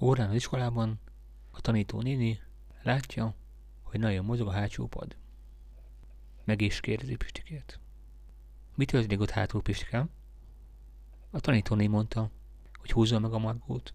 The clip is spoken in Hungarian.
Órán az iskolában a tanító néni látja, hogy nagyon mozog a hátsó pad. Meg is kérdezi Pistikét. Mit történik ott hátul, Pistikám? A tanítóné mondta, hogy húzza meg a Margót.